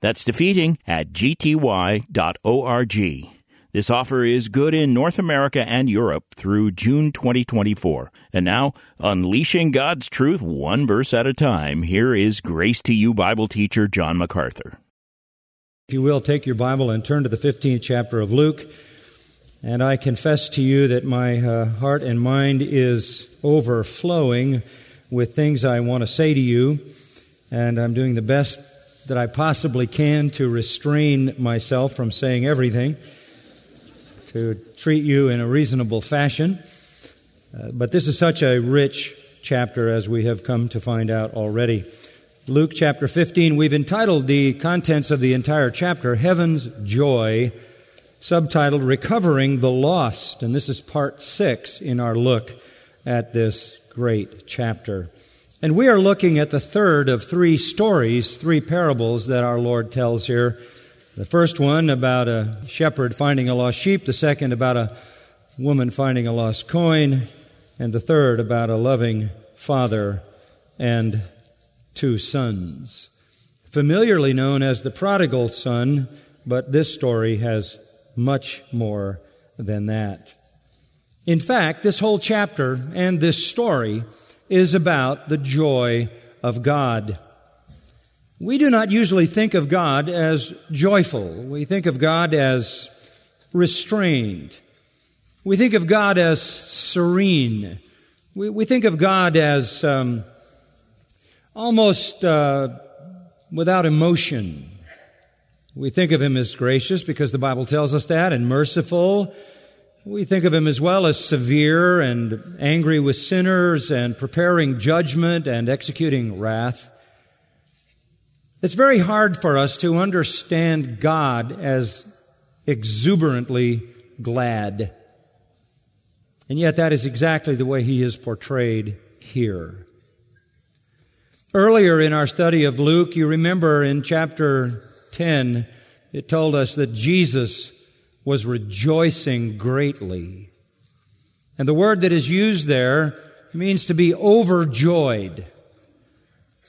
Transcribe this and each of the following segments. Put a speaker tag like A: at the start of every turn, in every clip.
A: That's defeating at gty.org. This offer is good in North America and Europe through June 2024. And now, unleashing God's truth one verse at a time, here is Grace to You Bible teacher John MacArthur.
B: If you will, take your Bible and turn to the 15th chapter of Luke. And I confess to you that my uh, heart and mind is overflowing with things I want to say to you. And I'm doing the best that I possibly can to restrain myself from saying everything, to treat you in a reasonable fashion. Uh, but this is such a rich chapter as we have come to find out already. Luke chapter 15, we've entitled the contents of the entire chapter, Heaven's Joy, subtitled Recovering the Lost. And this is part six in our look at this great chapter. And we are looking at the third of three stories, three parables that our Lord tells here. The first one about a shepherd finding a lost sheep, the second about a woman finding a lost coin, and the third about a loving father and two sons. Familiarly known as the prodigal son, but this story has much more than that. In fact, this whole chapter and this story is about the joy of God. We do not usually think of God as joyful. We think of God as restrained. We think of God as serene. We, we think of God as um, almost uh, without emotion. We think of Him as gracious because the Bible tells us that, and merciful, we think of him as well as severe and angry with sinners and preparing judgment and executing wrath. It's very hard for us to understand God as exuberantly glad. And yet that is exactly the way he is portrayed here. Earlier in our study of Luke, you remember in chapter 10, it told us that Jesus was rejoicing greatly. And the word that is used there means to be overjoyed.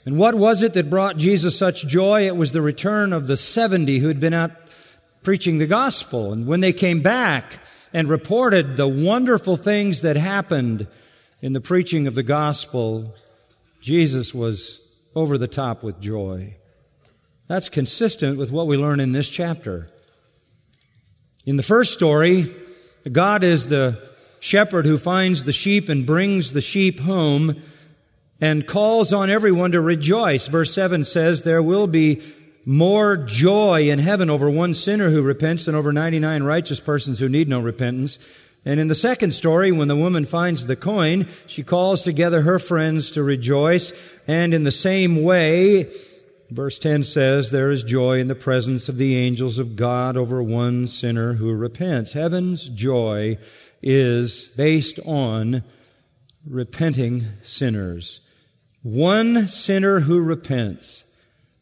B: And what was it that brought Jesus such joy? It was the return of the 70 who had been out preaching the gospel. And when they came back and reported the wonderful things that happened in the preaching of the gospel, Jesus was over the top with joy. That's consistent with what we learn in this chapter. In the first story, God is the shepherd who finds the sheep and brings the sheep home and calls on everyone to rejoice. Verse 7 says, There will be more joy in heaven over one sinner who repents than over 99 righteous persons who need no repentance. And in the second story, when the woman finds the coin, she calls together her friends to rejoice. And in the same way, Verse 10 says, There is joy in the presence of the angels of God over one sinner who repents. Heaven's joy is based on repenting sinners. One sinner who repents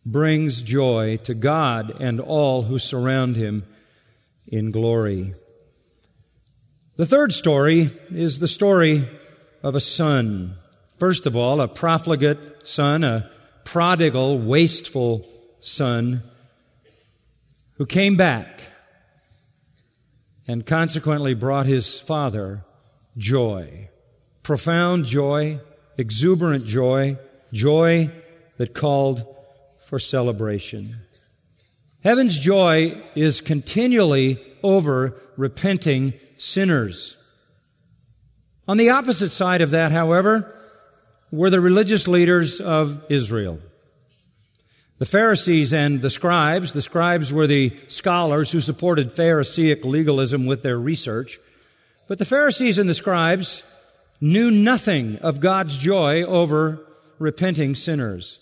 B: brings joy to God and all who surround him in glory. The third story is the story of a son. First of all, a profligate son, a prodigal, wasteful son who came back and consequently brought his father joy. Profound joy, exuberant joy, joy that called for celebration. Heaven's joy is continually over repenting sinners. On the opposite side of that, however, were the religious leaders of Israel. The Pharisees and the scribes, the scribes were the scholars who supported Pharisaic legalism with their research. But the Pharisees and the scribes knew nothing of God's joy over repenting sinners.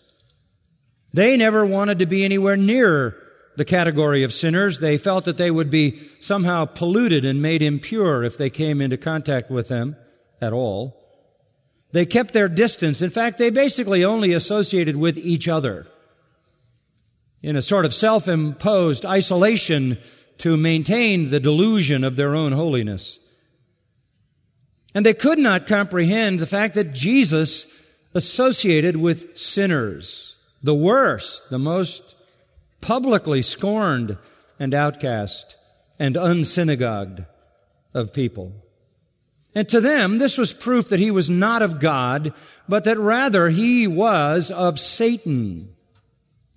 B: They never wanted to be anywhere near the category of sinners. They felt that they would be somehow polluted and made impure if they came into contact with them at all. They kept their distance. In fact, they basically only associated with each other in a sort of self-imposed isolation to maintain the delusion of their own holiness. And they could not comprehend the fact that Jesus associated with sinners, the worst, the most publicly scorned and outcast and unsynagogued of people. And to them, this was proof that he was not of God, but that rather he was of Satan.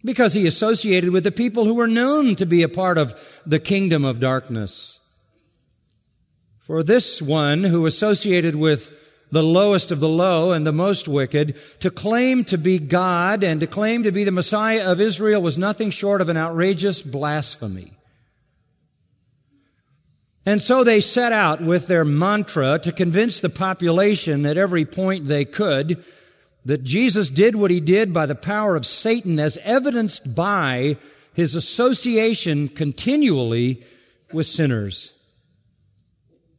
B: Because he associated with the people who were known to be a part of the kingdom of darkness. For this one who associated with the lowest of the low and the most wicked, to claim to be God and to claim to be the Messiah of Israel was nothing short of an outrageous blasphemy. And so they set out with their mantra to convince the population at every point they could that Jesus did what he did by the power of Satan as evidenced by his association continually with sinners.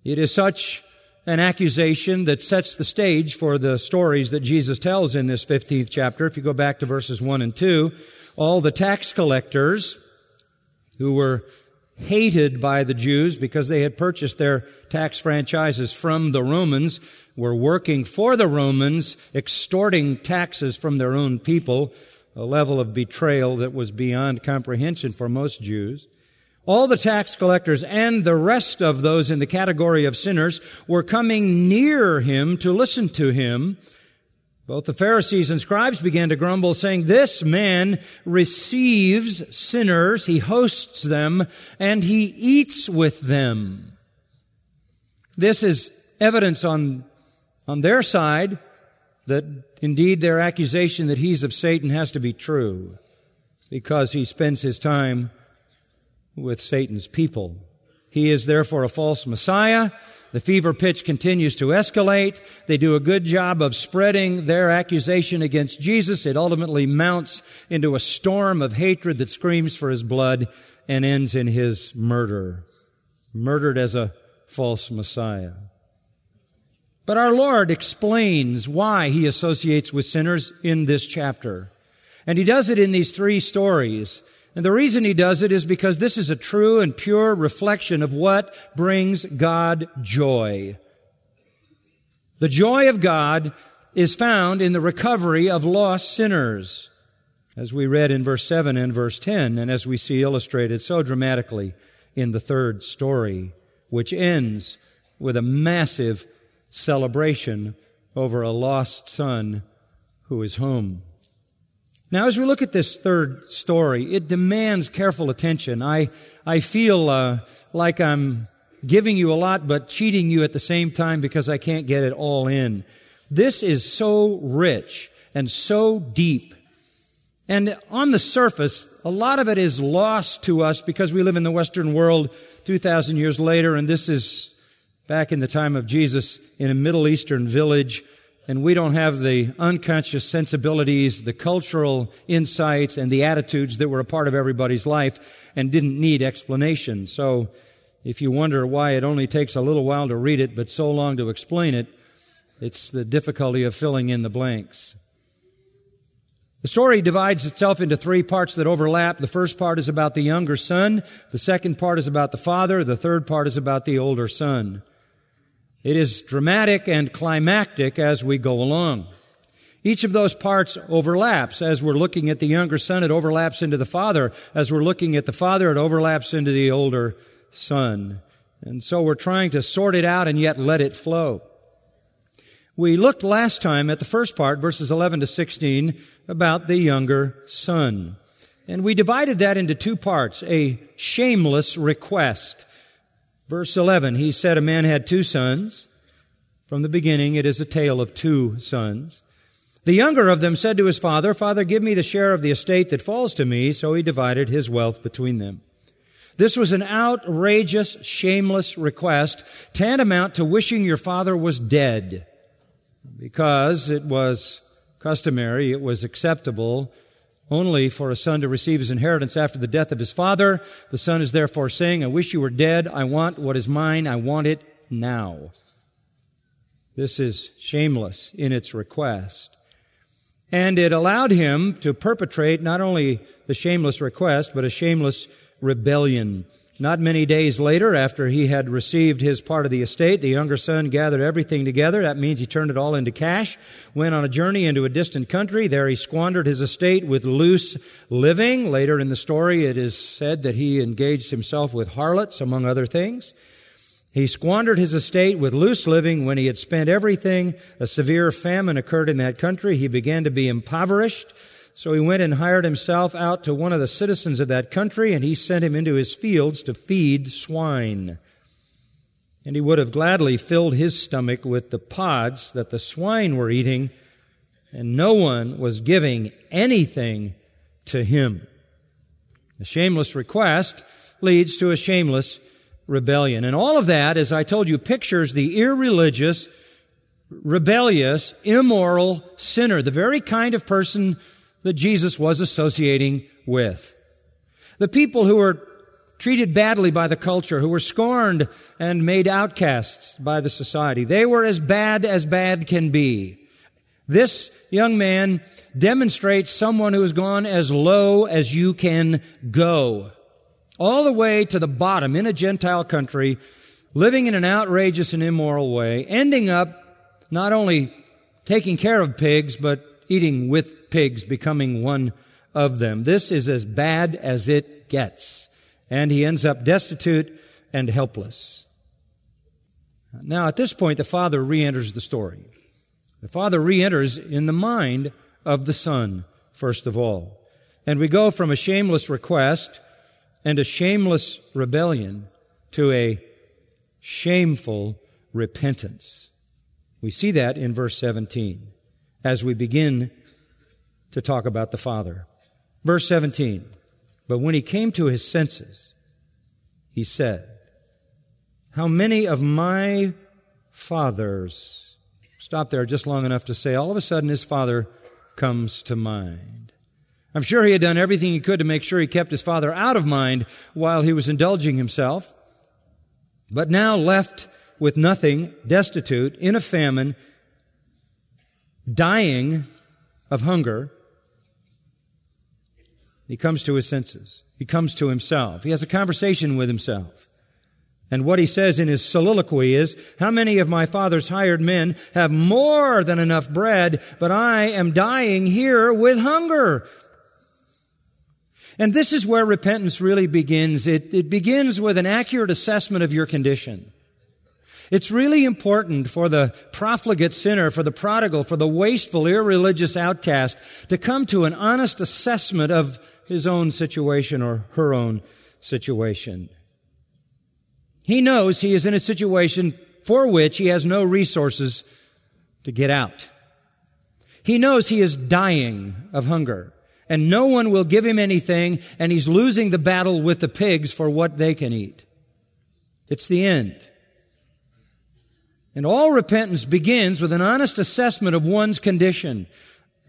B: It is such an accusation that sets the stage for the stories that Jesus tells in this 15th chapter. If you go back to verses 1 and 2, all the tax collectors who were hated by the Jews because they had purchased their tax franchises from the Romans were working for the Romans, extorting taxes from their own people, a level of betrayal that was beyond comprehension for most Jews. All the tax collectors and the rest of those in the category of sinners were coming near him to listen to him. Both the Pharisees and scribes began to grumble, saying, This man receives sinners, he hosts them, and he eats with them. This is evidence on, on their side that indeed their accusation that he's of Satan has to be true because he spends his time with Satan's people. He is therefore a false Messiah. The fever pitch continues to escalate. They do a good job of spreading their accusation against Jesus. It ultimately mounts into a storm of hatred that screams for his blood and ends in his murder. Murdered as a false Messiah. But our Lord explains why he associates with sinners in this chapter. And he does it in these three stories. And the reason he does it is because this is a true and pure reflection of what brings God joy. The joy of God is found in the recovery of lost sinners, as we read in verse 7 and verse 10, and as we see illustrated so dramatically in the third story, which ends with a massive celebration over a lost son who is home. Now, as we look at this third story, it demands careful attention. I, I feel uh, like I'm giving you a lot, but cheating you at the same time because I can't get it all in. This is so rich and so deep. And on the surface, a lot of it is lost to us because we live in the Western world 2,000 years later, and this is back in the time of Jesus in a Middle Eastern village and we don't have the unconscious sensibilities, the cultural insights, and the attitudes that were a part of everybody's life and didn't need explanation. So, if you wonder why it only takes a little while to read it, but so long to explain it, it's the difficulty of filling in the blanks. The story divides itself into three parts that overlap. The first part is about the younger son. The second part is about the father. The third part is about the older son. It is dramatic and climactic as we go along. Each of those parts overlaps. As we're looking at the younger son, it overlaps into the father. As we're looking at the father, it overlaps into the older son. And so we're trying to sort it out and yet let it flow. We looked last time at the first part, verses 11 to 16, about the younger son. And we divided that into two parts, a shameless request Verse 11, he said a man had two sons. From the beginning, it is a tale of two sons. The younger of them said to his father, Father, give me the share of the estate that falls to me. So he divided his wealth between them. This was an outrageous, shameless request, tantamount to wishing your father was dead, because it was customary, it was acceptable only for a son to receive his inheritance after the death of his father. The son is therefore saying, I wish you were dead. I want what is mine. I want it now. This is shameless in its request. And it allowed him to perpetrate not only the shameless request, but a shameless rebellion. Not many days later, after he had received his part of the estate, the younger son gathered everything together. That means he turned it all into cash, went on a journey into a distant country. There he squandered his estate with loose living. Later in the story, it is said that he engaged himself with harlots, among other things. He squandered his estate with loose living when he had spent everything. A severe famine occurred in that country. He began to be impoverished. So he went and hired himself out to one of the citizens of that country, and he sent him into his fields to feed swine. And he would have gladly filled his stomach with the pods that the swine were eating, and no one was giving anything to him. A shameless request leads to a shameless rebellion. And all of that, as I told you, pictures the irreligious, rebellious, immoral sinner, the very kind of person that Jesus was associating with. The people who were treated badly by the culture, who were scorned and made outcasts by the society. They were as bad as bad can be. This young man demonstrates someone who has gone as low as you can go. All the way to the bottom in a Gentile country, living in an outrageous and immoral way, ending up not only taking care of pigs, but eating with pigs, becoming one of them. This is as bad as it gets. And he ends up destitute and helpless. Now, at this point, the father re-enters the story. The father re-enters in the mind of the son, first of all. And we go from a shameless request and a shameless rebellion to a shameful repentance. We see that in verse 17 as we begin to talk about the Father. Verse 17. But when he came to his senses, he said, How many of my fathers, stop there just long enough to say, all of a sudden his father comes to mind. I'm sure he had done everything he could to make sure he kept his father out of mind while he was indulging himself. But now left with nothing, destitute, in a famine, dying of hunger, he comes to his senses. He comes to himself. He has a conversation with himself. And what he says in his soliloquy is, how many of my father's hired men have more than enough bread, but I am dying here with hunger? And this is where repentance really begins. It, it begins with an accurate assessment of your condition. It's really important for the profligate sinner, for the prodigal, for the wasteful, irreligious outcast to come to an honest assessment of his own situation or her own situation. He knows he is in a situation for which he has no resources to get out. He knows he is dying of hunger and no one will give him anything and he's losing the battle with the pigs for what they can eat. It's the end. And all repentance begins with an honest assessment of one's condition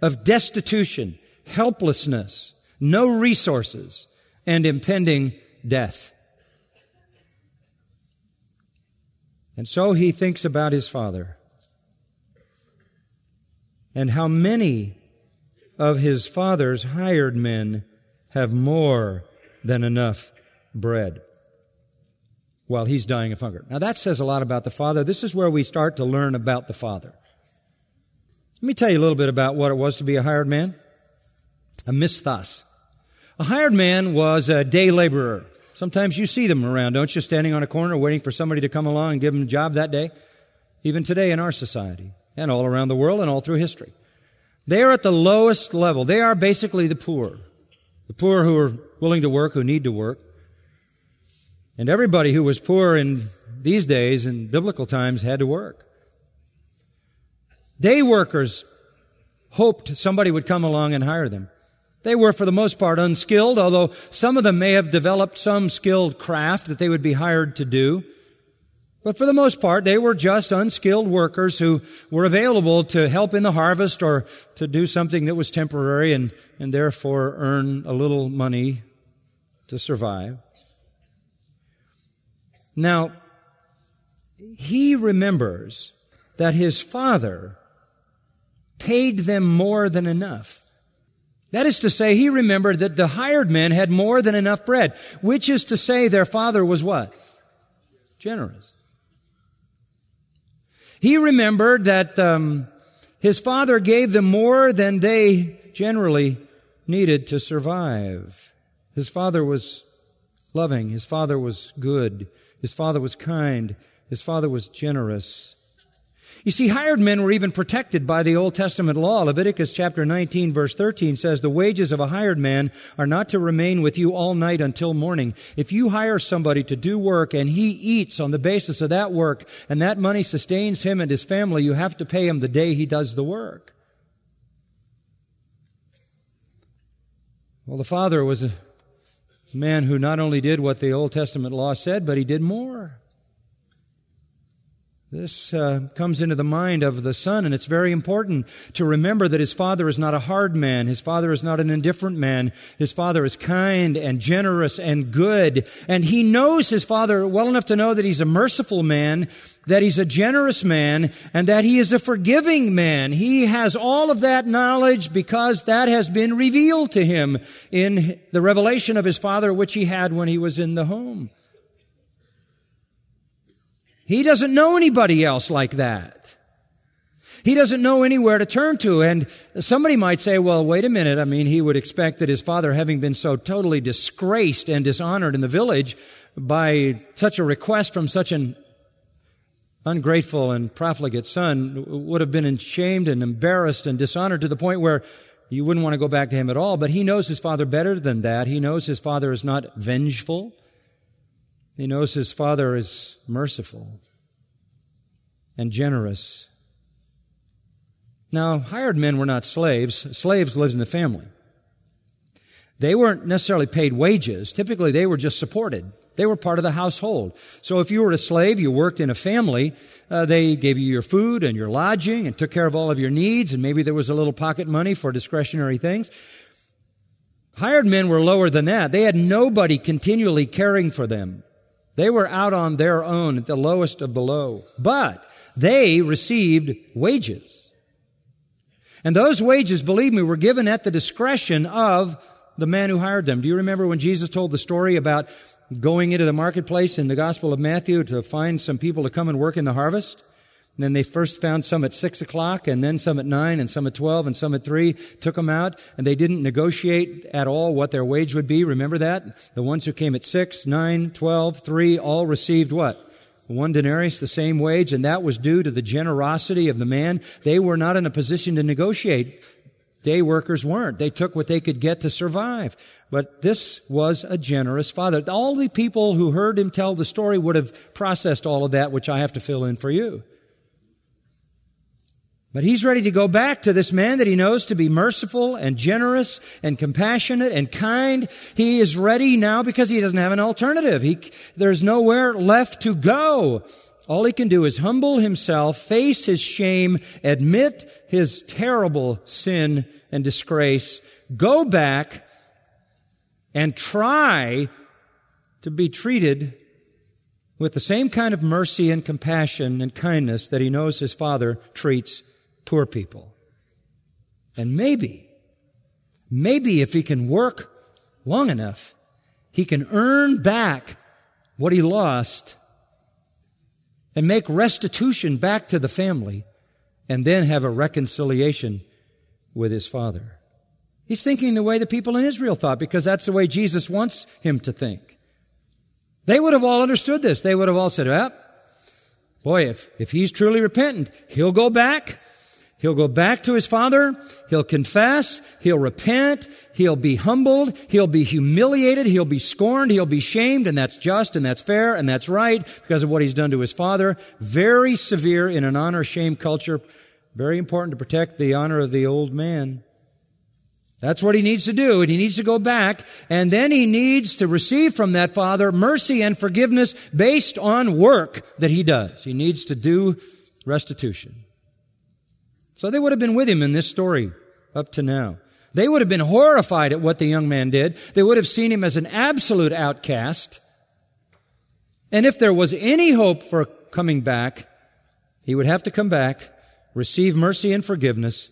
B: of destitution, helplessness, no resources, and impending death. And so he thinks about his father and how many of his father's hired men have more than enough bread while he's dying of hunger. Now that says a lot about the father. This is where we start to learn about the father. Let me tell you a little bit about what it was to be a hired man. A misthos. A hired man was a day laborer. Sometimes you see them around, don't you, standing on a corner waiting for somebody to come along and give them a job that day? Even today in our society and all around the world and all through history. They are at the lowest level. They are basically the poor. The poor who are willing to work, who need to work. And everybody who was poor in these days, in biblical times, had to work. Day workers hoped somebody would come along and hire them. They were, for the most part, unskilled, although some of them may have developed some skilled craft that they would be hired to do. But for the most part, they were just unskilled workers who were available to help in the harvest or to do something that was temporary and, and therefore earn a little money to survive. Now, he remembers that his father paid them more than enough. That is to say, he remembered that the hired men had more than enough bread, which is to say their father was what? Generous. He remembered that um, his father gave them more than they generally needed to survive. His father was loving. His father was good. His father was kind. His father was generous. You see, hired men were even protected by the Old Testament law. Leviticus chapter 19 verse 13 says, the wages of a hired man are not to remain with you all night until morning. If you hire somebody to do work and he eats on the basis of that work and that money sustains him and his family, you have to pay him the day he does the work. Well, the father was a man who not only did what the Old Testament law said, but he did more. This uh, comes into the mind of the son, and it's very important to remember that his father is not a hard man. His father is not an indifferent man. His father is kind and generous and good. And he knows his father well enough to know that he's a merciful man, that he's a generous man, and that he is a forgiving man. He has all of that knowledge because that has been revealed to him in the revelation of his father, which he had when he was in the home. He doesn't know anybody else like that. He doesn't know anywhere to turn to. And somebody might say, well, wait a minute. I mean, he would expect that his father, having been so totally disgraced and dishonored in the village by such a request from such an ungrateful and profligate son, would have been ashamed and embarrassed and dishonored to the point where you wouldn't want to go back to him at all. But he knows his father better than that. He knows his father is not vengeful. He knows his father is merciful and generous. Now, hired men were not slaves. Slaves lived in the family. They weren't necessarily paid wages. Typically, they were just supported. They were part of the household. So if you were a slave, you worked in a family, uh, they gave you your food and your lodging and took care of all of your needs, and maybe there was a little pocket money for discretionary things. Hired men were lower than that. They had nobody continually caring for them. They were out on their own at the lowest of the low. But they received wages. And those wages, believe me, were given at the discretion of the man who hired them. Do you remember when Jesus told the story about going into the marketplace in the Gospel of Matthew to find some people to come and work in the harvest? And then they first found some at six o'clock and then some at nine and some at 12 and some at three, took them out and they didn't negotiate at all what their wage would be. Remember that? The ones who came at six, nine, 12, three, all received what? One denarius, the same wage, and that was due to the generosity of the man. They were not in a position to negotiate. Day workers weren't. They took what they could get to survive. But this was a generous father. All the people who heard him tell the story would have processed all of that, which I have to fill in for you. But he's ready to go back to this man that he knows to be merciful and generous and compassionate and kind. He is ready now because he doesn't have an alternative. He, there's nowhere left to go. All he can do is humble himself, face his shame, admit his terrible sin and disgrace, go back and try to be treated with the same kind of mercy and compassion and kindness that he knows his father treats poor people. And maybe, maybe if he can work long enough, he can earn back what he lost and make restitution back to the family and then have a reconciliation with his father. He's thinking the way the people in Israel thought because that's the way Jesus wants him to think. They would have all understood this. They would have all said, well, boy, if, if he's truly repentant, he'll go back He'll go back to his father. He'll confess. He'll repent. He'll be humbled. He'll be humiliated. He'll be scorned. He'll be shamed. And that's just and that's fair and that's right because of what he's done to his father. Very severe in an honor shame culture. Very important to protect the honor of the old man. That's what he needs to do. And he needs to go back. And then he needs to receive from that father mercy and forgiveness based on work that he does. He needs to do restitution. So they would have been with him in this story up to now. They would have been horrified at what the young man did. They would have seen him as an absolute outcast. And if there was any hope for coming back, he would have to come back, receive mercy and forgiveness,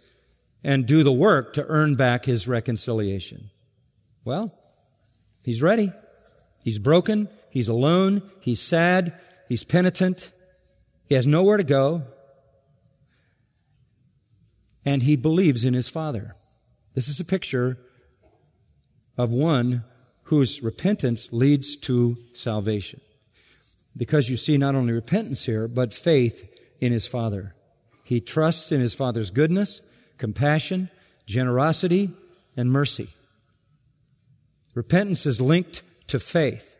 B: and do the work to earn back his reconciliation. Well, he's ready. He's broken. He's alone. He's sad. He's penitent. He has nowhere to go. And he believes in his Father. This is a picture of one whose repentance leads to salvation. Because you see not only repentance here, but faith in his Father. He trusts in his Father's goodness compassion, generosity, and mercy. Repentance is linked to faith.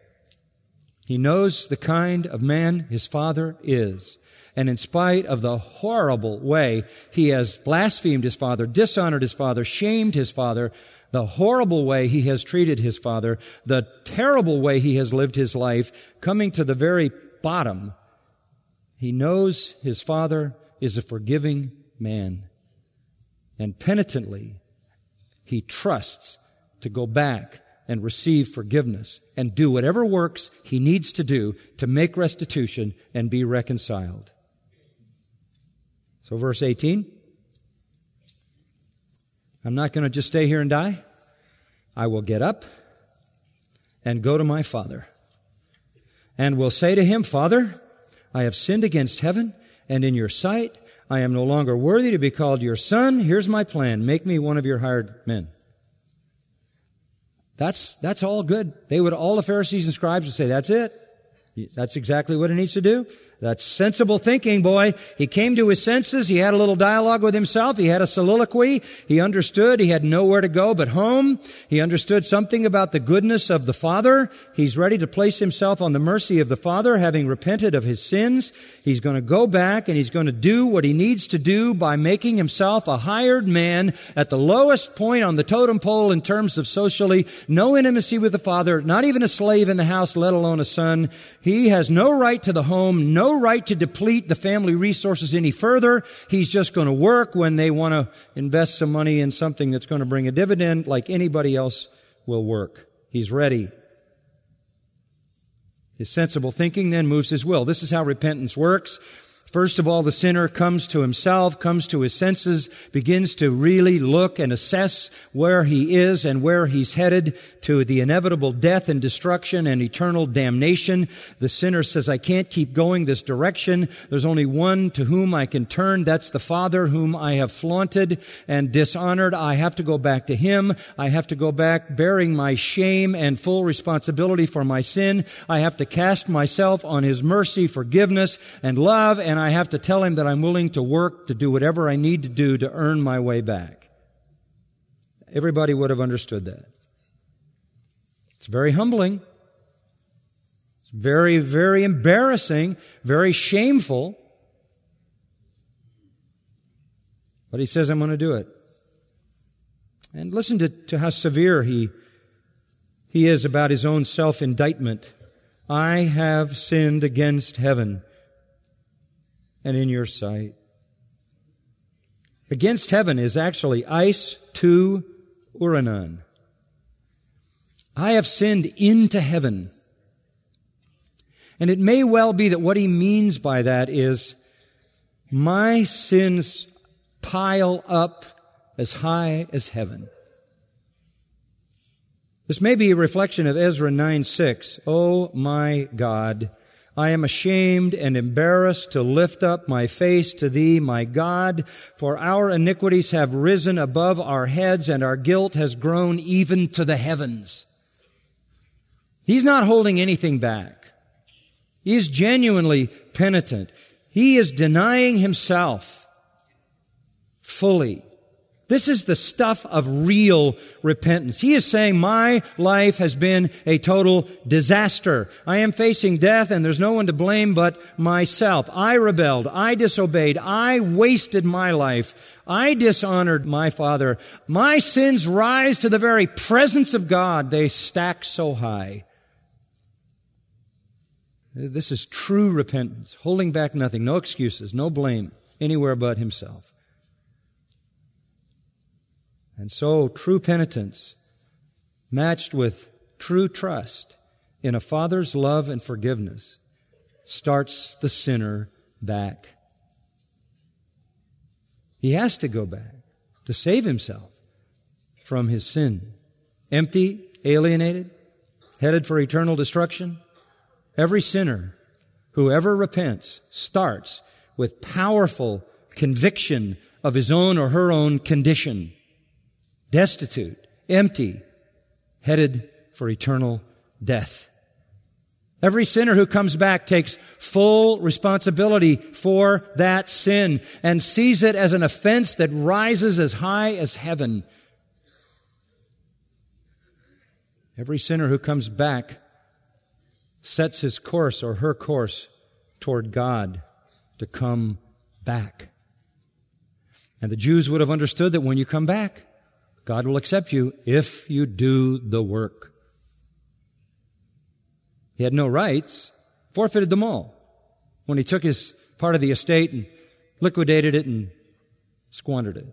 B: He knows the kind of man his father is. And in spite of the horrible way he has blasphemed his father, dishonored his father, shamed his father, the horrible way he has treated his father, the terrible way he has lived his life, coming to the very bottom, he knows his father is a forgiving man. And penitently, he trusts to go back and receive forgiveness and do whatever works he needs to do to make restitution and be reconciled. So, verse 18 I'm not going to just stay here and die. I will get up and go to my father and will say to him, Father, I have sinned against heaven and in your sight I am no longer worthy to be called your son. Here's my plan. Make me one of your hired men. That's, that's all good. They would, all the Pharisees and scribes would say, that's it. That's exactly what he needs to do. That's sensible thinking, boy. He came to his senses. He had a little dialogue with himself. He had a soliloquy. He understood he had nowhere to go but home. He understood something about the goodness of the Father. He's ready to place himself on the mercy of the Father, having repented of his sins. He's going to go back and he's going to do what he needs to do by making himself a hired man at the lowest point on the totem pole in terms of socially, no intimacy with the Father, not even a slave in the house, let alone a son. He has no right to the home, no right to deplete the family resources any further. He's just going to work when they want to invest some money in something that's going to bring a dividend like anybody else will work. He's ready. His sensible thinking then moves his will. This is how repentance works. First of all, the sinner comes to himself, comes to his senses, begins to really look and assess where he is and where he's headed to the inevitable death and destruction and eternal damnation. The sinner says, I can't keep going this direction. There's only one to whom I can turn. That's the Father whom I have flaunted and dishonored. I have to go back to him. I have to go back bearing my shame and full responsibility for my sin. I have to cast myself on his mercy, forgiveness, and love, and I have to tell him that I'm willing to work to do whatever I need to do to earn my way back. Everybody would have understood that. It's very humbling. It's very, very embarrassing, very shameful. But he says, I'm going to do it. And listen to, to how severe he, he is about his own self indictment. I have sinned against heaven and in your sight. Against heaven is actually eis ton ouranon. I have sinned into heaven. And it may well be that what he means by that is my sins pile up as high as heaven. This may be a reflection of Ezra 9 6. Oh my God, I am ashamed and embarrassed to lift up my face to thee, my God, for our iniquities have risen above our heads and our guilt has grown even to the heavens. He's not holding anything back. He is genuinely penitent. He is denying himself fully This is the stuff of real repentance. He is saying, my life has been a total disaster. I am facing death and there's no one to blame but myself. I rebelled. I disobeyed. I wasted my life. I dishonored my father. My sins rise to the very presence of God. They stack so high. This is true repentance, holding back nothing, no excuses, no blame anywhere but himself. And so, true penitence, matched with true trust in a father's love and forgiveness, starts the sinner back. He has to go back to save himself from his sin. Empty, alienated, headed for eternal destruction. Every sinner who ever repents starts with powerful conviction of his own or her own condition destitute, empty, headed for eternal death. Every sinner who comes back takes full responsibility for that sin and sees it as an offense that rises as high as heaven. Every sinner who comes back sets his course or her course toward God to come back. And the Jews would have understood that when you come back, God will accept you if you do the work. He had no rights, forfeited them all when he took his part of the estate and liquidated it and squandered it.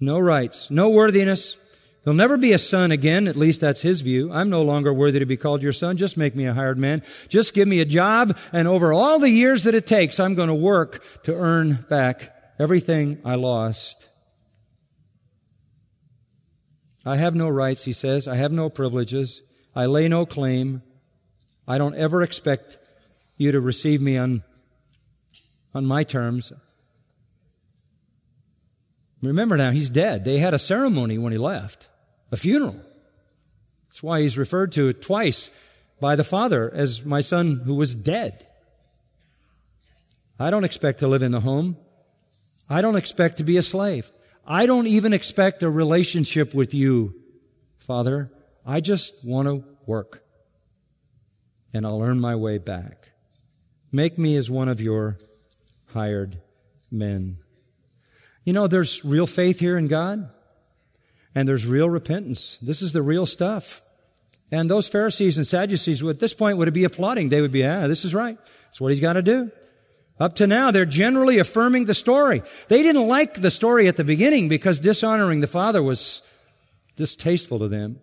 B: No rights, no worthiness. He'll never be a son again, at least that's his view. I'm no longer worthy to be called your son. Just make me a hired man. Just give me a job, and over all the years that it takes, I'm going to work to earn back everything I lost. I have no rights, he says. I have no privileges. I lay no claim. I don't ever expect you to receive me on, on my terms. Remember now, he's dead. They had a ceremony when he left, a funeral. That's why he's referred to twice by the Father as my son who was dead. I don't expect to live in the home. I don't expect to be a slave. I don't even expect a relationship with you, Father. I just want to work. And I'll earn my way back. Make me as one of your hired men. You know, there's real faith here in God, and there's real repentance. This is the real stuff. And those Pharisees and Sadducees at this point would be applauding. They would be, ah, this is right. That's what he's got to do. Up to now, they're generally affirming the story. They didn't like the story at the beginning because dishonoring the father was distasteful to them.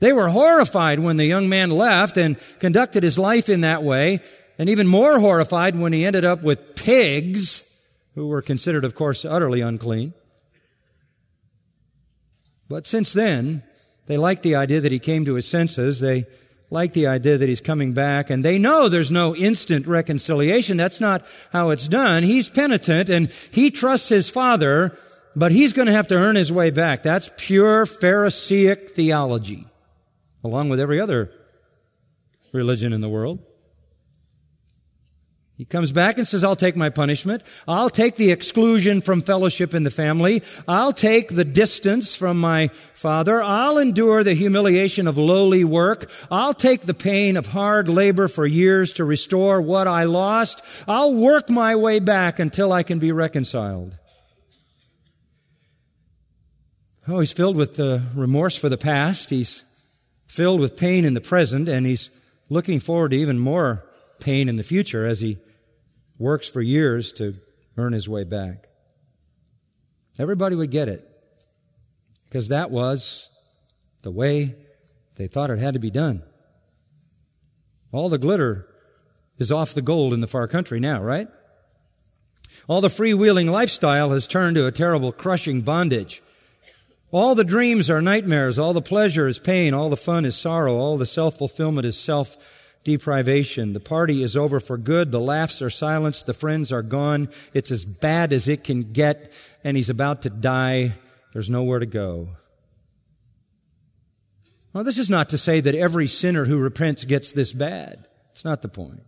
B: They were horrified when the young man left and conducted his life in that way, and even more horrified when he ended up with pigs, who were considered, of course, utterly unclean. But since then, they liked the idea that he came to his senses. They like the idea that he's coming back and they know there's no instant reconciliation. That's not how it's done. He's penitent and he trusts his father, but he's going to have to earn his way back. That's pure Pharisaic theology, along with every other religion in the world. He comes back and says, I'll take my punishment. I'll take the exclusion from fellowship in the family. I'll take the distance from my father. I'll endure the humiliation of lowly work. I'll take the pain of hard labor for years to restore what I lost. I'll work my way back until I can be reconciled. Oh, he's filled with uh, remorse for the past. He's filled with pain in the present, and he's looking forward to even more pain in the future as he works for years to earn his way back. Everybody would get it because that was the way they thought it had to be done. All the glitter is off the gold in the far country now, right? All the freewheeling lifestyle has turned to a terrible crushing bondage. All the dreams are nightmares. All the pleasure is pain. All the fun is sorrow. All the self-fulfillment is self deprivation. The party is over for good. The laughs are silenced. The friends are gone. It's as bad as it can get, and he's about to die. There's nowhere to go. Well, this is not to say that every sinner who repents gets this bad. It's not the point.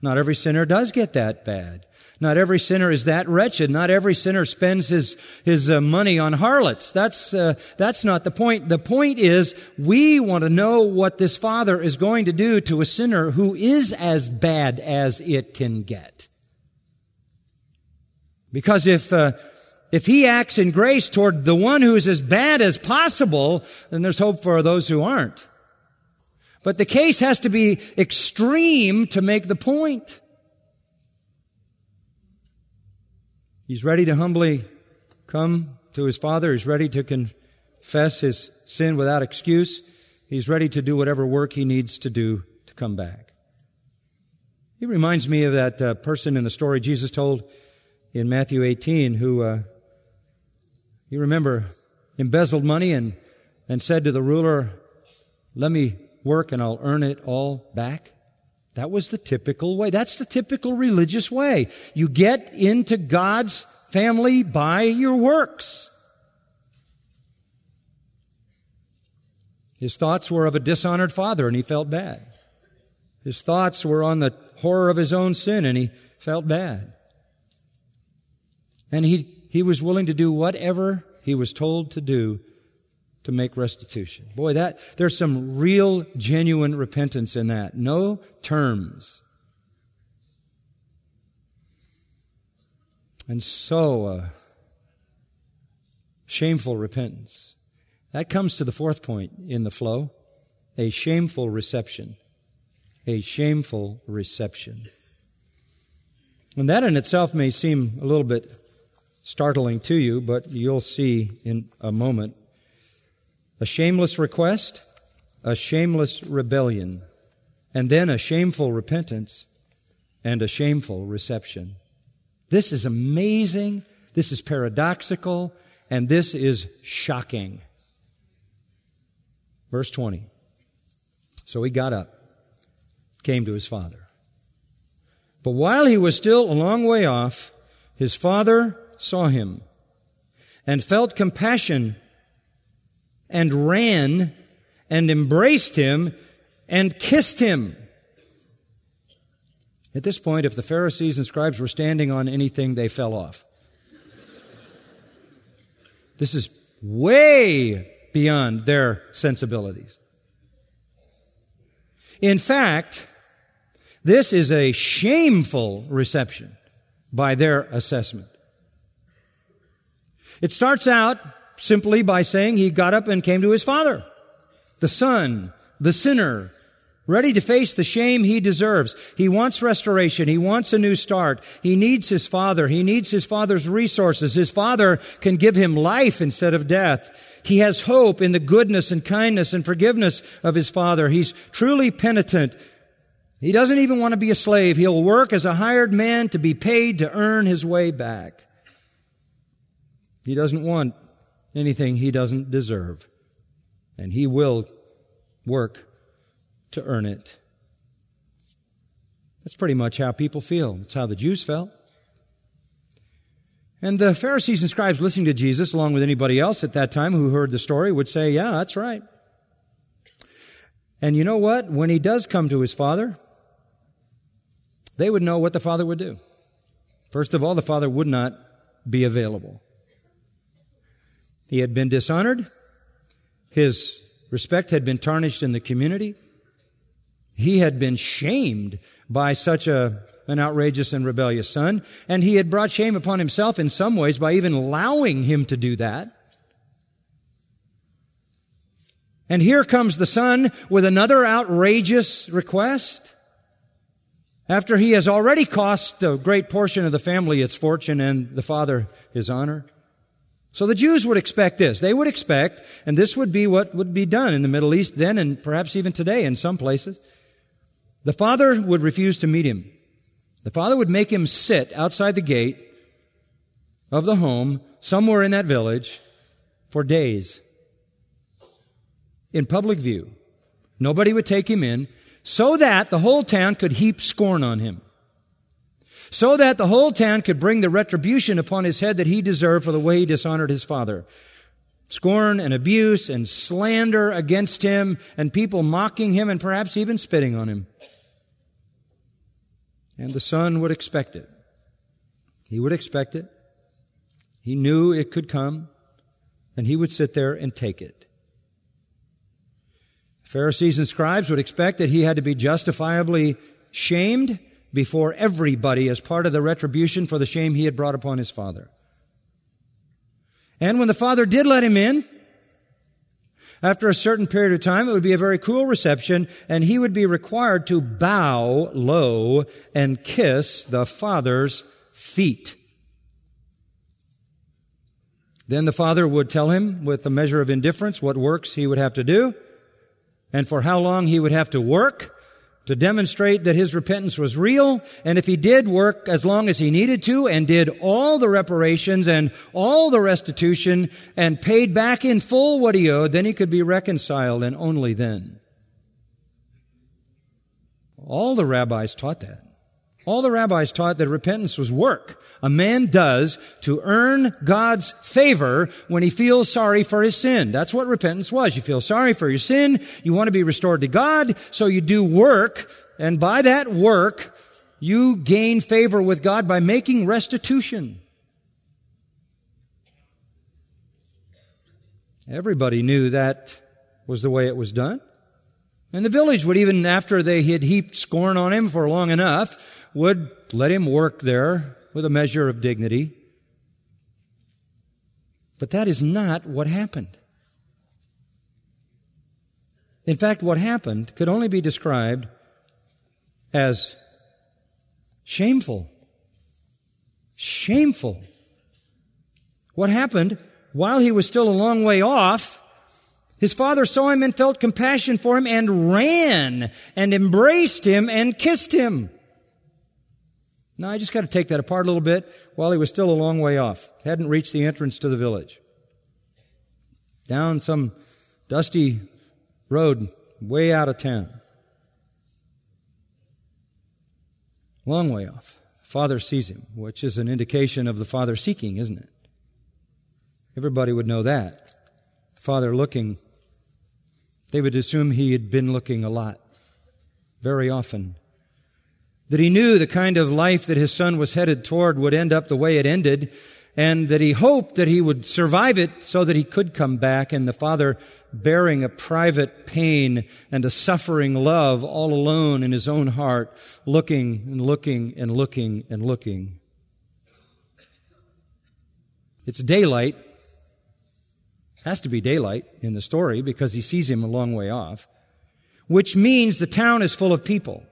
B: Not every sinner does get that bad. Not every sinner is that wretched. Not every sinner spends his, his uh, money on harlots. That's, uh, that's not the point. The point is we want to know what this father is going to do to a sinner who is as bad as it can get. Because if, uh, if he acts in grace toward the one who is as bad as possible, then there's hope for those who aren't. But the case has to be extreme to make the point. He's ready to humbly come to his father. He's ready to confess his sin without excuse. He's ready to do whatever work he needs to do to come back. He reminds me of that uh, person in the story Jesus told in Matthew 18 who, uh, you remember, embezzled money and, and said to the ruler, let me work and I'll earn it all back. That was the typical way. That's the typical religious way. You get into God's family by your works. His thoughts were of a dishonored father and he felt bad. His thoughts were on the horror of his own sin and he felt bad. And he, he was willing to do whatever he was told to do to make restitution. Boy, that, there's some real, genuine repentance in that. No terms. And so, uh, shameful repentance. That comes to the fourth point in the flow. A shameful reception. A shameful reception. And that in itself may seem a little bit startling to you, but you'll see in a moment a shameless request, a shameless rebellion, and then a shameful repentance and a shameful reception. This is amazing. This is paradoxical and this is shocking. Verse 20. So he got up, came to his father. But while he was still a long way off, his father saw him and felt compassion and ran and embraced him and kissed him. At this point, if the Pharisees and scribes were standing on anything, they fell off. This is way beyond their sensibilities. In fact, this is a shameful reception by their assessment. It starts out simply by saying he got up and came to his father. The son, the sinner, ready to face the shame he deserves. He wants restoration. He wants a new start. He needs his father. He needs his father's resources. His father can give him life instead of death. He has hope in the goodness and kindness and forgiveness of his father. He's truly penitent. He doesn't even want to be a slave. He'll work as a hired man to be paid to earn his way back. He doesn't want anything he doesn't deserve. And he will work to earn it. That's pretty much how people feel. That's how the Jews felt. And the Pharisees and scribes listening to Jesus, along with anybody else at that time who heard the story, would say, Yeah, that's right. And you know what? When he does come to his father, they would know what the father would do. First of all, the father would not be available. He had been dishonored. His respect had been tarnished in the community. He had been shamed by such a, an outrageous and rebellious son, and he had brought shame upon himself in some ways by even allowing him to do that. And here comes the son with another outrageous request. After he has already cost a great portion of the family its fortune and the father his honor. So the Jews would expect this. They would expect, and this would be what would be done in the Middle East then and perhaps even today in some places. The father would refuse to meet him. The father would make him sit outside the gate of the home somewhere in that village for days in public view. Nobody would take him in so that the whole town could heap scorn on him so that the whole town could bring the retribution upon his head that he deserved for the way he dishonored his father. Scorn and abuse and slander against him and people mocking him and perhaps even spitting on him. And the son would expect it. He would expect it. He knew it could come, and he would sit there and take it. Pharisees and scribes would expect that he had to be justifiably shamed before everybody as part of the retribution for the shame he had brought upon his father. And when the father did let him in, after a certain period of time, it would be a very cool reception, and he would be required to bow low and kiss the father's feet. Then the father would tell him with a measure of indifference what works he would have to do and for how long he would have to work to demonstrate that his repentance was real. And if he did work as long as he needed to and did all the reparations and all the restitution and paid back in full what he owed, then he could be reconciled and only then. All the rabbis taught that. All the rabbis taught that repentance was work a man does to earn God's favor when he feels sorry for his sin. That's what repentance was. You feel sorry for your sin. You want to be restored to God. So you do work. And by that work, you gain favor with God by making restitution. Everybody knew that was the way it was done. And the village would even, after they had heaped scorn on him for long enough, would let him work there with a measure of dignity. But that is not what happened. In fact, what happened could only be described as shameful. Shameful. What happened while he was still a long way off? His father saw him and felt compassion for him and ran and embraced him and kissed him. Now, I just got to take that apart a little bit while he was still a long way off. Hadn't reached the entrance to the village. Down some dusty road way out of town. Long way off. Father sees him, which is an indication of the father seeking, isn't it? Everybody would know that. Father looking. They would assume he had been looking a lot, very often that he knew the kind of life that his son was headed toward would end up the way it ended, and that he hoped that he would survive it so that he could come back, and the father bearing a private pain and a suffering love all alone in his own heart, looking and looking and looking and looking. It's daylight. It has to be daylight in the story because he sees him a long way off, which means the town is full of people.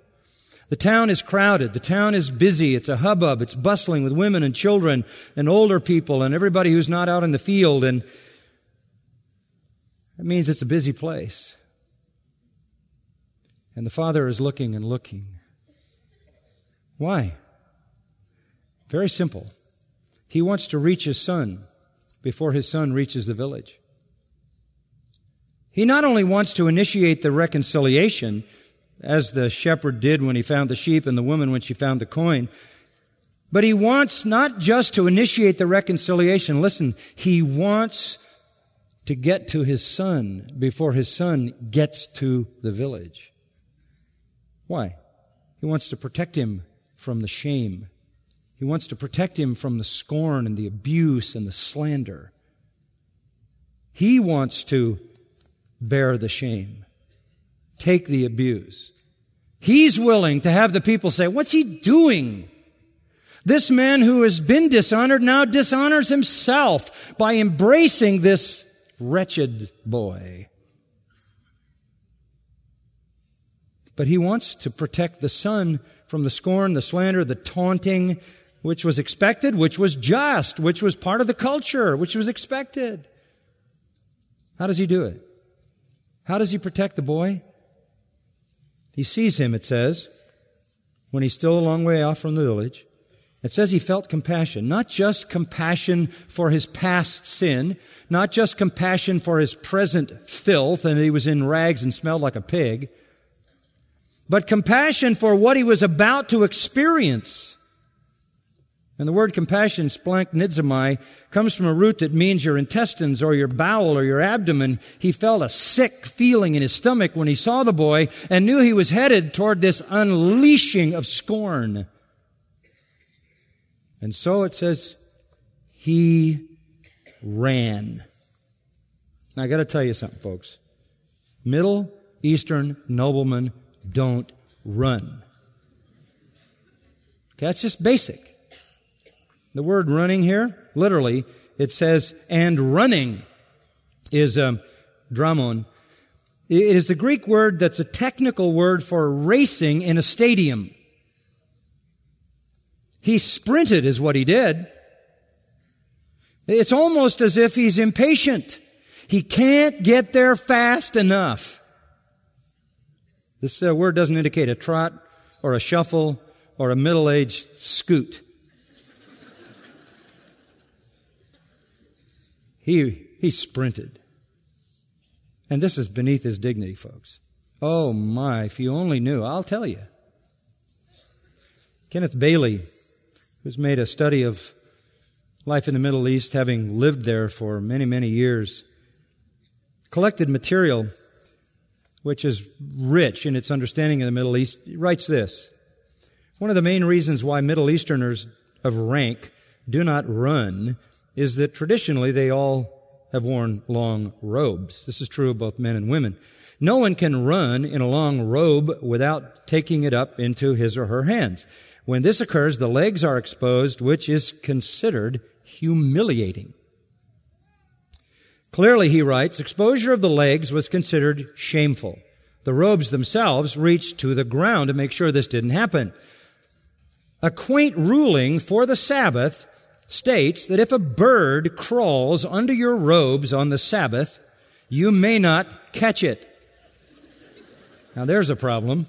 B: The town is crowded. The town is busy. It's a hubbub. It's bustling with women and children and older people and everybody who's not out in the field. And that means it's a busy place. And the father is looking and looking. Why? Very simple. He wants to reach his son before his son reaches the village. He not only wants to initiate the reconciliation, as the shepherd did when he found the sheep and the woman when she found the coin. But he wants not just to initiate the reconciliation. Listen, he wants to get to his son before his son gets to the village. Why? He wants to protect him from the shame. He wants to protect him from the scorn and the abuse and the slander. He wants to bear the shame, take the abuse. He's willing to have the people say, what's he doing? This man who has been dishonored now dishonors himself by embracing this wretched boy. But he wants to protect the son from the scorn, the slander, the taunting, which was expected, which was just, which was part of the culture, which was expected. How does he do it? How does he protect the boy? He sees him, it says, when he's still a long way off from the village. It says he felt compassion, not just compassion for his past sin, not just compassion for his present filth and he was in rags and smelled like a pig, but compassion for what he was about to experience. And the word compassion, splanchnizomai, comes from a root that means your intestines or your bowel or your abdomen. He felt a sick feeling in his stomach when he saw the boy and knew he was headed toward this unleashing of scorn. And so it says, he ran. Now I gotta tell you something, folks. Middle Eastern noblemen don't run. Okay, that's just basic. The word running here, literally, it says, and running is um, dramon. It is the Greek word that's a technical word for racing in a stadium. He sprinted is what he did. It's almost as if he's impatient. He can't get there fast enough. This uh, word doesn't indicate a trot or a shuffle or a middle-aged scoot. He, he sprinted. And this is beneath his dignity, folks. Oh my, if you only knew, I'll tell you. Kenneth Bailey, who's made a study of life in the Middle East, having lived there for many, many years, collected material which is rich in its understanding of the Middle East, writes this. One of the main reasons why Middle Easterners of rank do not run is that traditionally they all have worn long robes. This is true of both men and women. No one can run in a long robe without taking it up into his or her hands. When this occurs, the legs are exposed, which is considered humiliating. Clearly, he writes, exposure of the legs was considered shameful. The robes themselves reached to the ground to make sure this didn't happen. A quaint ruling for the Sabbath states that if a bird crawls under your robes on the Sabbath, you may not catch it. Now there's a problem.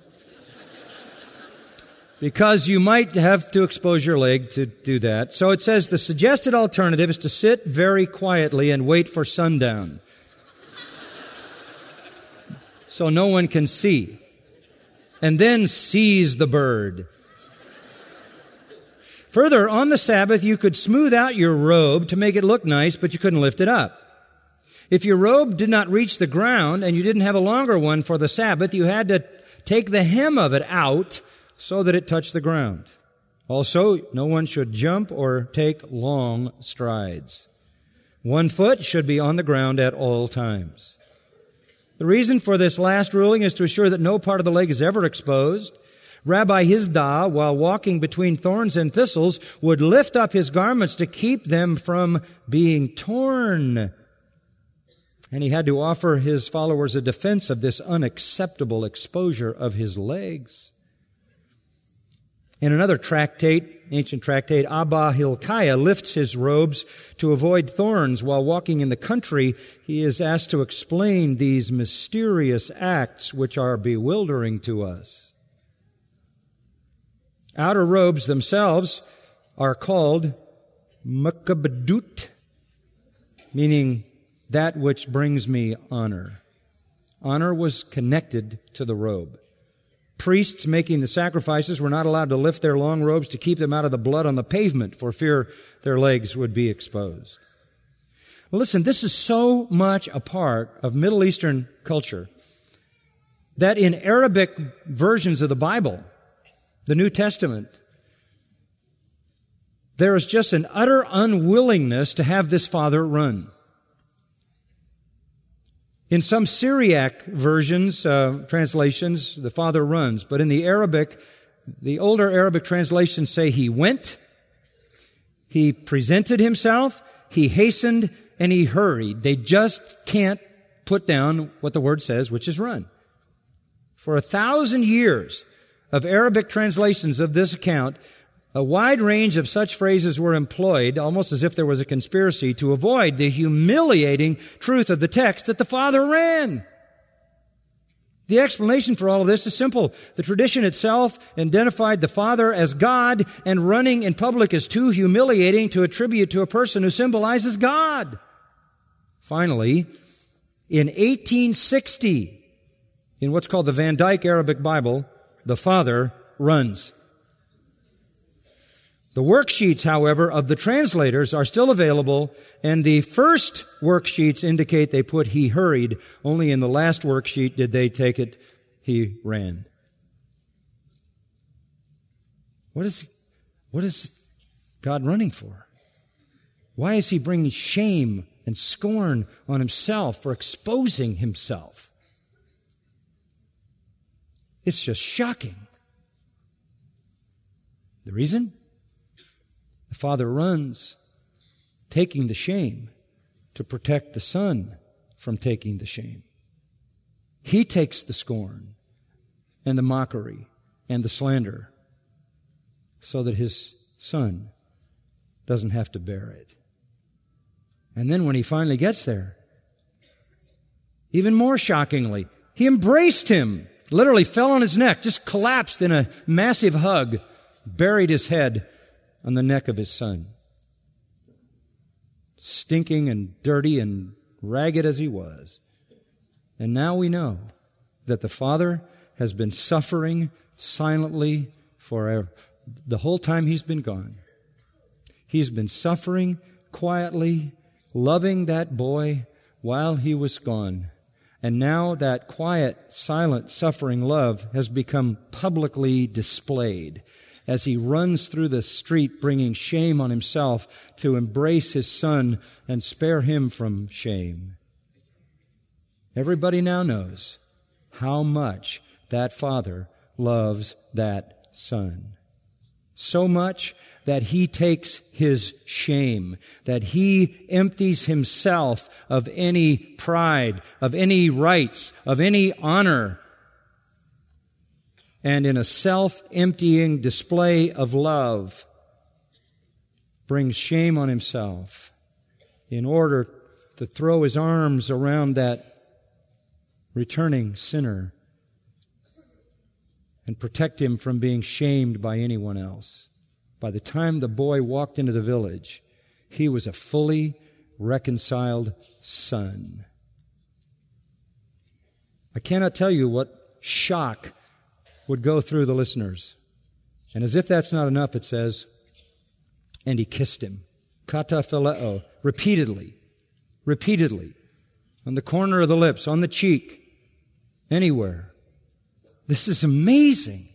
B: Because you might have to expose your leg to do that. So it says the suggested alternative is to sit very quietly and wait for sundown. so no one can see. And then seize the bird Further, on the Sabbath, you could smooth out your robe to make it look nice, but you couldn't lift it up. If your robe did not reach the ground and you didn't have a longer one for the Sabbath, you had to take the hem of it out so that it touched the ground. Also, no one should jump or take long strides. One foot should be on the ground at all times. The reason for this last ruling is to assure that no part of the leg is ever exposed Rabbi Hisda, while walking between thorns and thistles, would lift up his garments to keep them from being torn. And he had to offer his followers a defense of this unacceptable exposure of his legs. In another tractate, ancient tractate, Abba Hilkiah lifts his robes to avoid thorns while walking in the country. He is asked to explain these mysterious acts which are bewildering to us. Outer robes themselves are called mukabadut, meaning that which brings me honor. Honor was connected to the robe. Priests making the sacrifices were not allowed to lift their long robes to keep them out of the blood on the pavement for fear their legs would be exposed. Well, listen, this is so much a part of Middle Eastern culture that in Arabic versions of the Bible, the New Testament, there is just an utter unwillingness to have this father run. In some Syriac versions, uh, translations, the father runs, but in the Arabic, the older Arabic translations say he went, he presented himself, he hastened, and he hurried. They just can't put down what the word says, which is run. For a thousand years, of Arabic translations of this account, a wide range of such phrases were employed, almost as if there was a conspiracy to avoid the humiliating truth of the text that the Father ran. The explanation for all of this is simple. The tradition itself identified the Father as God, and running in public is too humiliating to attribute to a person who symbolizes God. Finally, in 1860, in what's called the Van Dyke Arabic Bible, the father runs. The worksheets, however, of the translators are still available, and the first worksheets indicate they put he hurried. Only in the last worksheet did they take it he ran. What is, what is God running for? Why is he bringing shame and scorn on himself for exposing himself? It's just shocking. The reason? The father runs, taking the shame to protect the son from taking the shame. He takes the scorn and the mockery and the slander so that his son doesn't have to bear it. And then when he finally gets there, even more shockingly, he embraced him, literally fell on his neck, just collapsed in a massive hug, buried his head on the neck of his son. Stinking and dirty and ragged as he was. And now we know that the father has been suffering silently for the whole time he's been gone. He's been suffering quietly, loving that boy while he was gone. And now that quiet, silent, suffering love has become publicly displayed as he runs through the street bringing shame on himself to embrace his son and spare him from shame. Everybody now knows how much that father loves that son. So much that he takes his shame, that he empties himself of any pride, of any rights, of any honor, and in a self-emptying display of love brings shame on himself in order to throw his arms around that returning sinner and protect him from being shamed by anyone else. By the time the boy walked into the village, he was a fully reconciled son. I cannot tell you what shock would go through the listeners. And as if that's not enough, it says, and he kissed him. Kata phileo, repeatedly, repeatedly, on the corner of the lips, on the cheek, anywhere. This is amazing.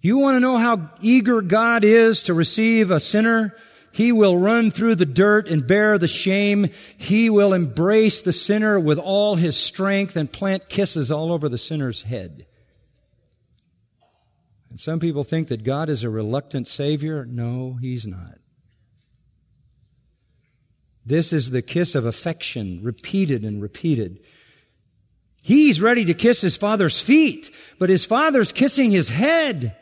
B: You want to know how eager God is to receive a sinner? He will run through the dirt and bear the shame. He will embrace the sinner with all his strength and plant kisses all over the sinner's head. And some people think that God is a reluctant Savior. No, He's not. This is the kiss of affection, repeated and repeated. He's ready to kiss his father's feet, but his father's kissing his head.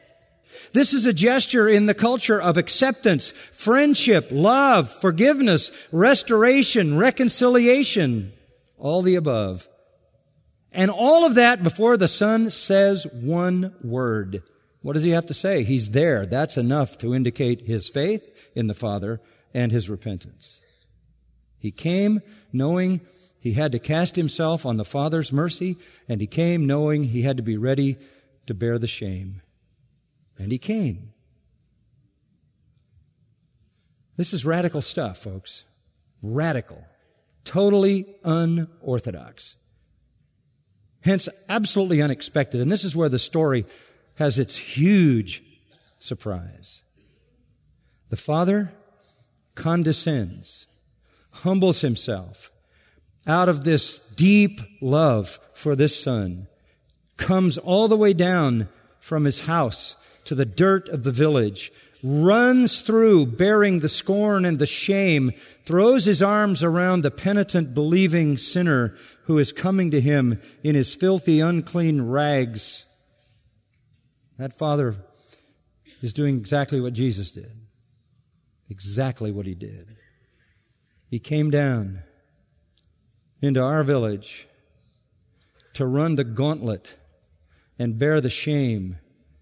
B: This is a gesture in the culture of acceptance, friendship, love, forgiveness, restoration, reconciliation, all the above. And all of that before the son says one word. What does he have to say? He's there. That's enough to indicate his faith in the Father and his repentance. He came knowing he had to cast himself on the Father's mercy, and he came knowing he had to be ready to bear the shame. And he came. This is radical stuff, folks. Radical. Totally unorthodox. Hence, absolutely unexpected. And this is where the story has its huge surprise. The Father condescends, humbles himself out of this deep love for this Son, comes all the way down from his house to the dirt of the village, runs through bearing the scorn and the shame, throws his arms around the penitent believing sinner who is coming to him in his filthy, unclean rags, that father is doing exactly what Jesus did. Exactly what he did. He came down into our village to run the gauntlet and bear the shame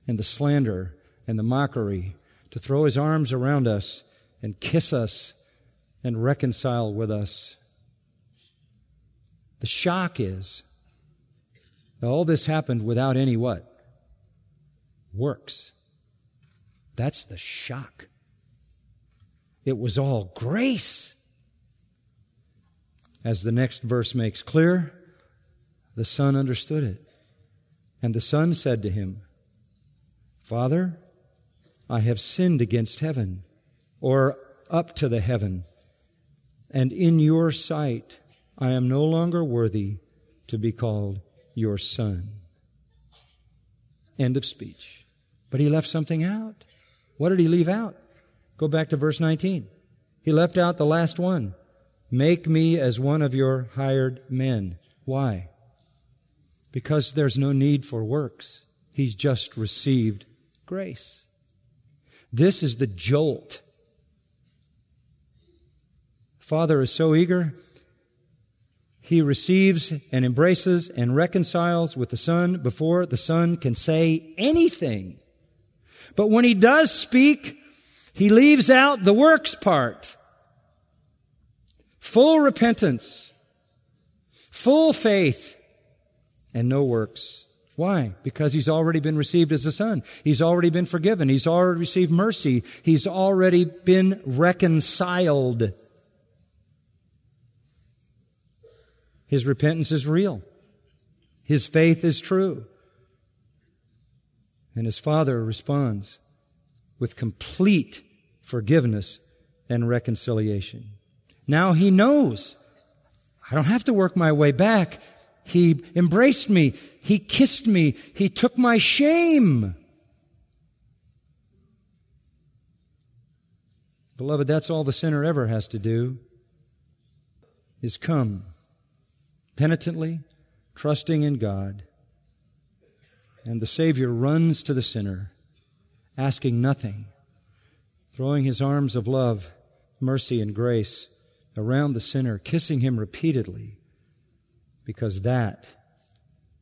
B: and the slander and the mockery, to throw his arms around us and kiss us and reconcile with us. The shock is all this happened without any what? works. That's the shock. It was all grace. As the next verse makes clear, the son understood it. And the son said to him, Father, I have sinned against heaven, or up to the heaven, and in your sight I am no longer worthy to be called your son. End of speech. But he left something out. What did he leave out? Go back to verse 19. He left out the last one. Make me as one of your hired men. Why? Because there's no need for works. He's just received grace. This is the jolt. Father is so eager. He receives and embraces and reconciles with the Son before the Son can say anything. But when he does speak, he leaves out the works part. Full repentance, full faith, and no works. Why? Because he's already been received as a son. He's already been forgiven. He's already received mercy. He's already been reconciled. His repentance is real. His faith is true. And his father responds with complete forgiveness and reconciliation. Now he knows. I don't have to work my way back. He embraced me. He kissed me. He took my shame. Beloved, that's all the sinner ever has to do is come penitently, trusting in God. And the Savior runs to the sinner, asking nothing, throwing his arms of love, mercy, and grace around the sinner, kissing him repeatedly because that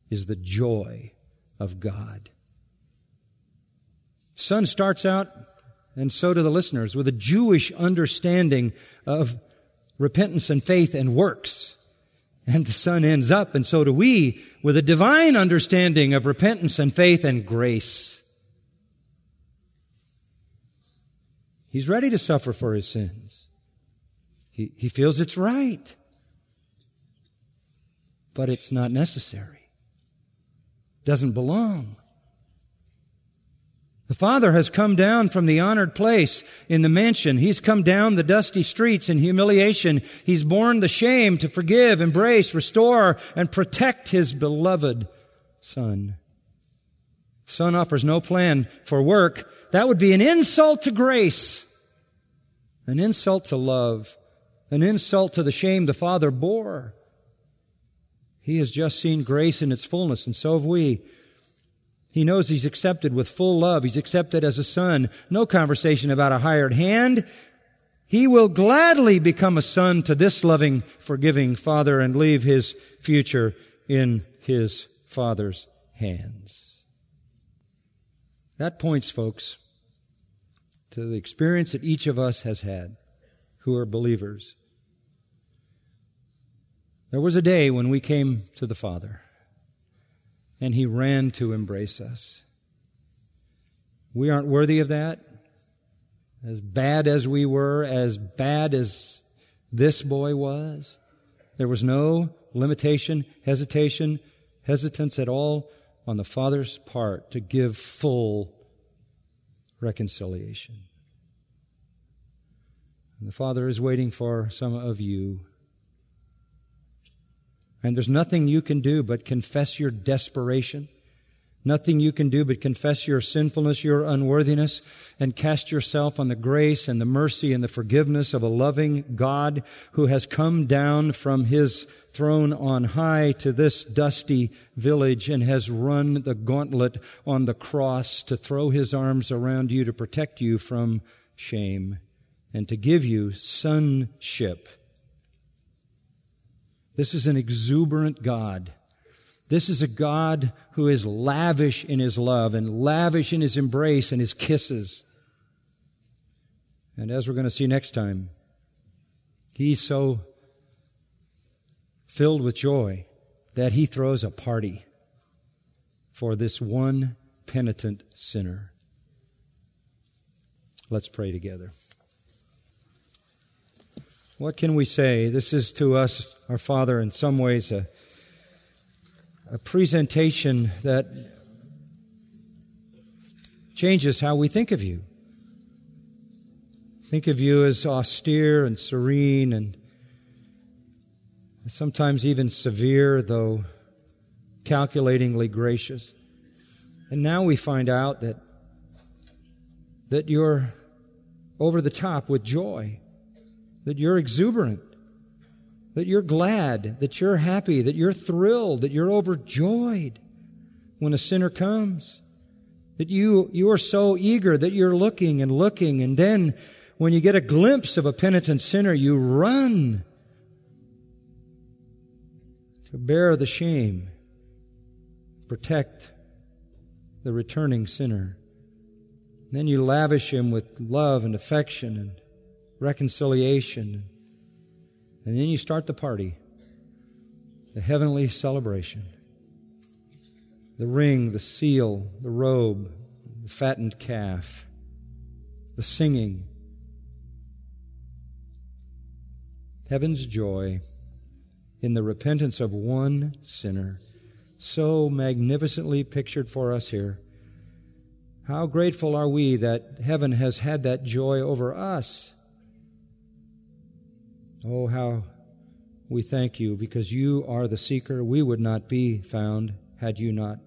B: is the joy of God. Son starts out, and so do the listeners, with a Jewish understanding of repentance and faith and works. And the Son ends up, and so do we, with a divine understanding of repentance and faith and grace. He's ready to suffer for his sins. He, feels it's right but it's not necessary. Doesn't belong. The Father has come down from the honored place in the mansion. He's come down the dusty streets in humiliation. He's borne the shame to forgive, embrace, restore, and protect His beloved Son. Son offers no plan for work. That would be an insult to grace, an insult to love, an insult to the shame the Father bore. He has just seen grace in its fullness, and so have we. He knows he's accepted with full love. He's accepted as a son. No conversation about a hired hand. He will gladly become a son to this loving, forgiving father and leave his future in his father's hands. That points, folks, to the experience that each of us has had who are believers. There was a day when we came to the Father, and He ran to embrace us. We aren't worthy of that. As bad as we were, as bad as this boy was, there was no limitation, hesitation, hesitance at all on the Father's part to give full reconciliation. And the Father is waiting for some of you and there's nothing you can do but confess your desperation. Nothing you can do but confess your sinfulness, your unworthiness, and cast yourself on the grace and the mercy and the forgiveness of a loving God who has come down from his throne on high to this dusty village and has run the gauntlet on the cross to throw his arms around you to protect you from shame and to give you sonship this is an exuberant God. This is a God who is lavish in his love and lavish in his embrace and his kisses. And as we're going to see next time, he's so filled with joy that he throws a party for this one penitent sinner. Let's pray together. What can we say? This is to us, our Father, in some ways a, a presentation that changes how we think of you. Think of you as austere and serene and sometimes even severe, though calculatingly gracious. And now we find out that, that you're over the top with joy, that you're exuberant, that you're glad, that you're happy, that you're thrilled, that you're overjoyed when a sinner comes. That you, you are so eager that you're looking and looking, and then when you get a glimpse of a penitent sinner, you run to bear the shame, protect the returning sinner. Then you lavish him with love and affection and reconciliation. And then you start the party, the heavenly celebration. The ring, the seal, the robe, the fattened calf, the singing. Heaven's joy in the repentance of one sinner so magnificently pictured for us here. How grateful are we that heaven has had that joy over us. Oh, how we thank you because you are the seeker. We would not be found had you not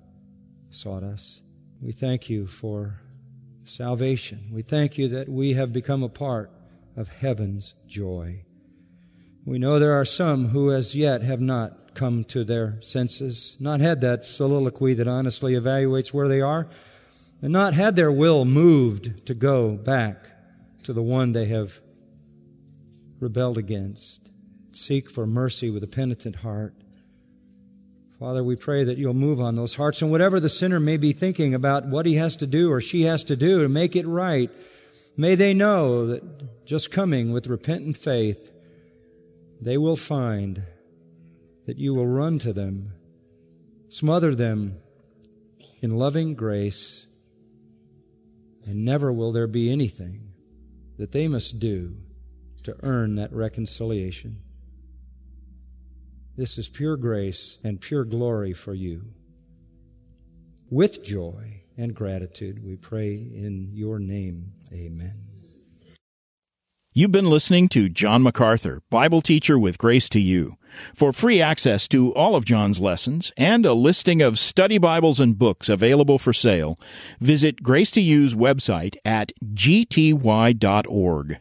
B: sought us. We thank you for salvation. We thank you that we have become a part of heaven's joy. We know there are some who as yet have not come to their senses, not had that soliloquy that honestly evaluates where they are, and not had their will moved to go back to the one they have rebelled against. Seek for mercy with a penitent heart. Father, we pray that you'll move on those hearts and whatever the sinner may be thinking about what he has to do or she has to do to make it right, may they know that just coming with repentant faith, they will find that you will run to them, smother them in loving grace, and never will there be anything that they must do to earn that reconciliation. This is pure grace and pure glory for you. With joy and gratitude, we pray in your name. Amen.
A: You've been listening to John MacArthur, Bible teacher with Grace to You. For free access to all of John's lessons and a listing of study Bibles and books available for sale, visit Grace to You's website at gty.org.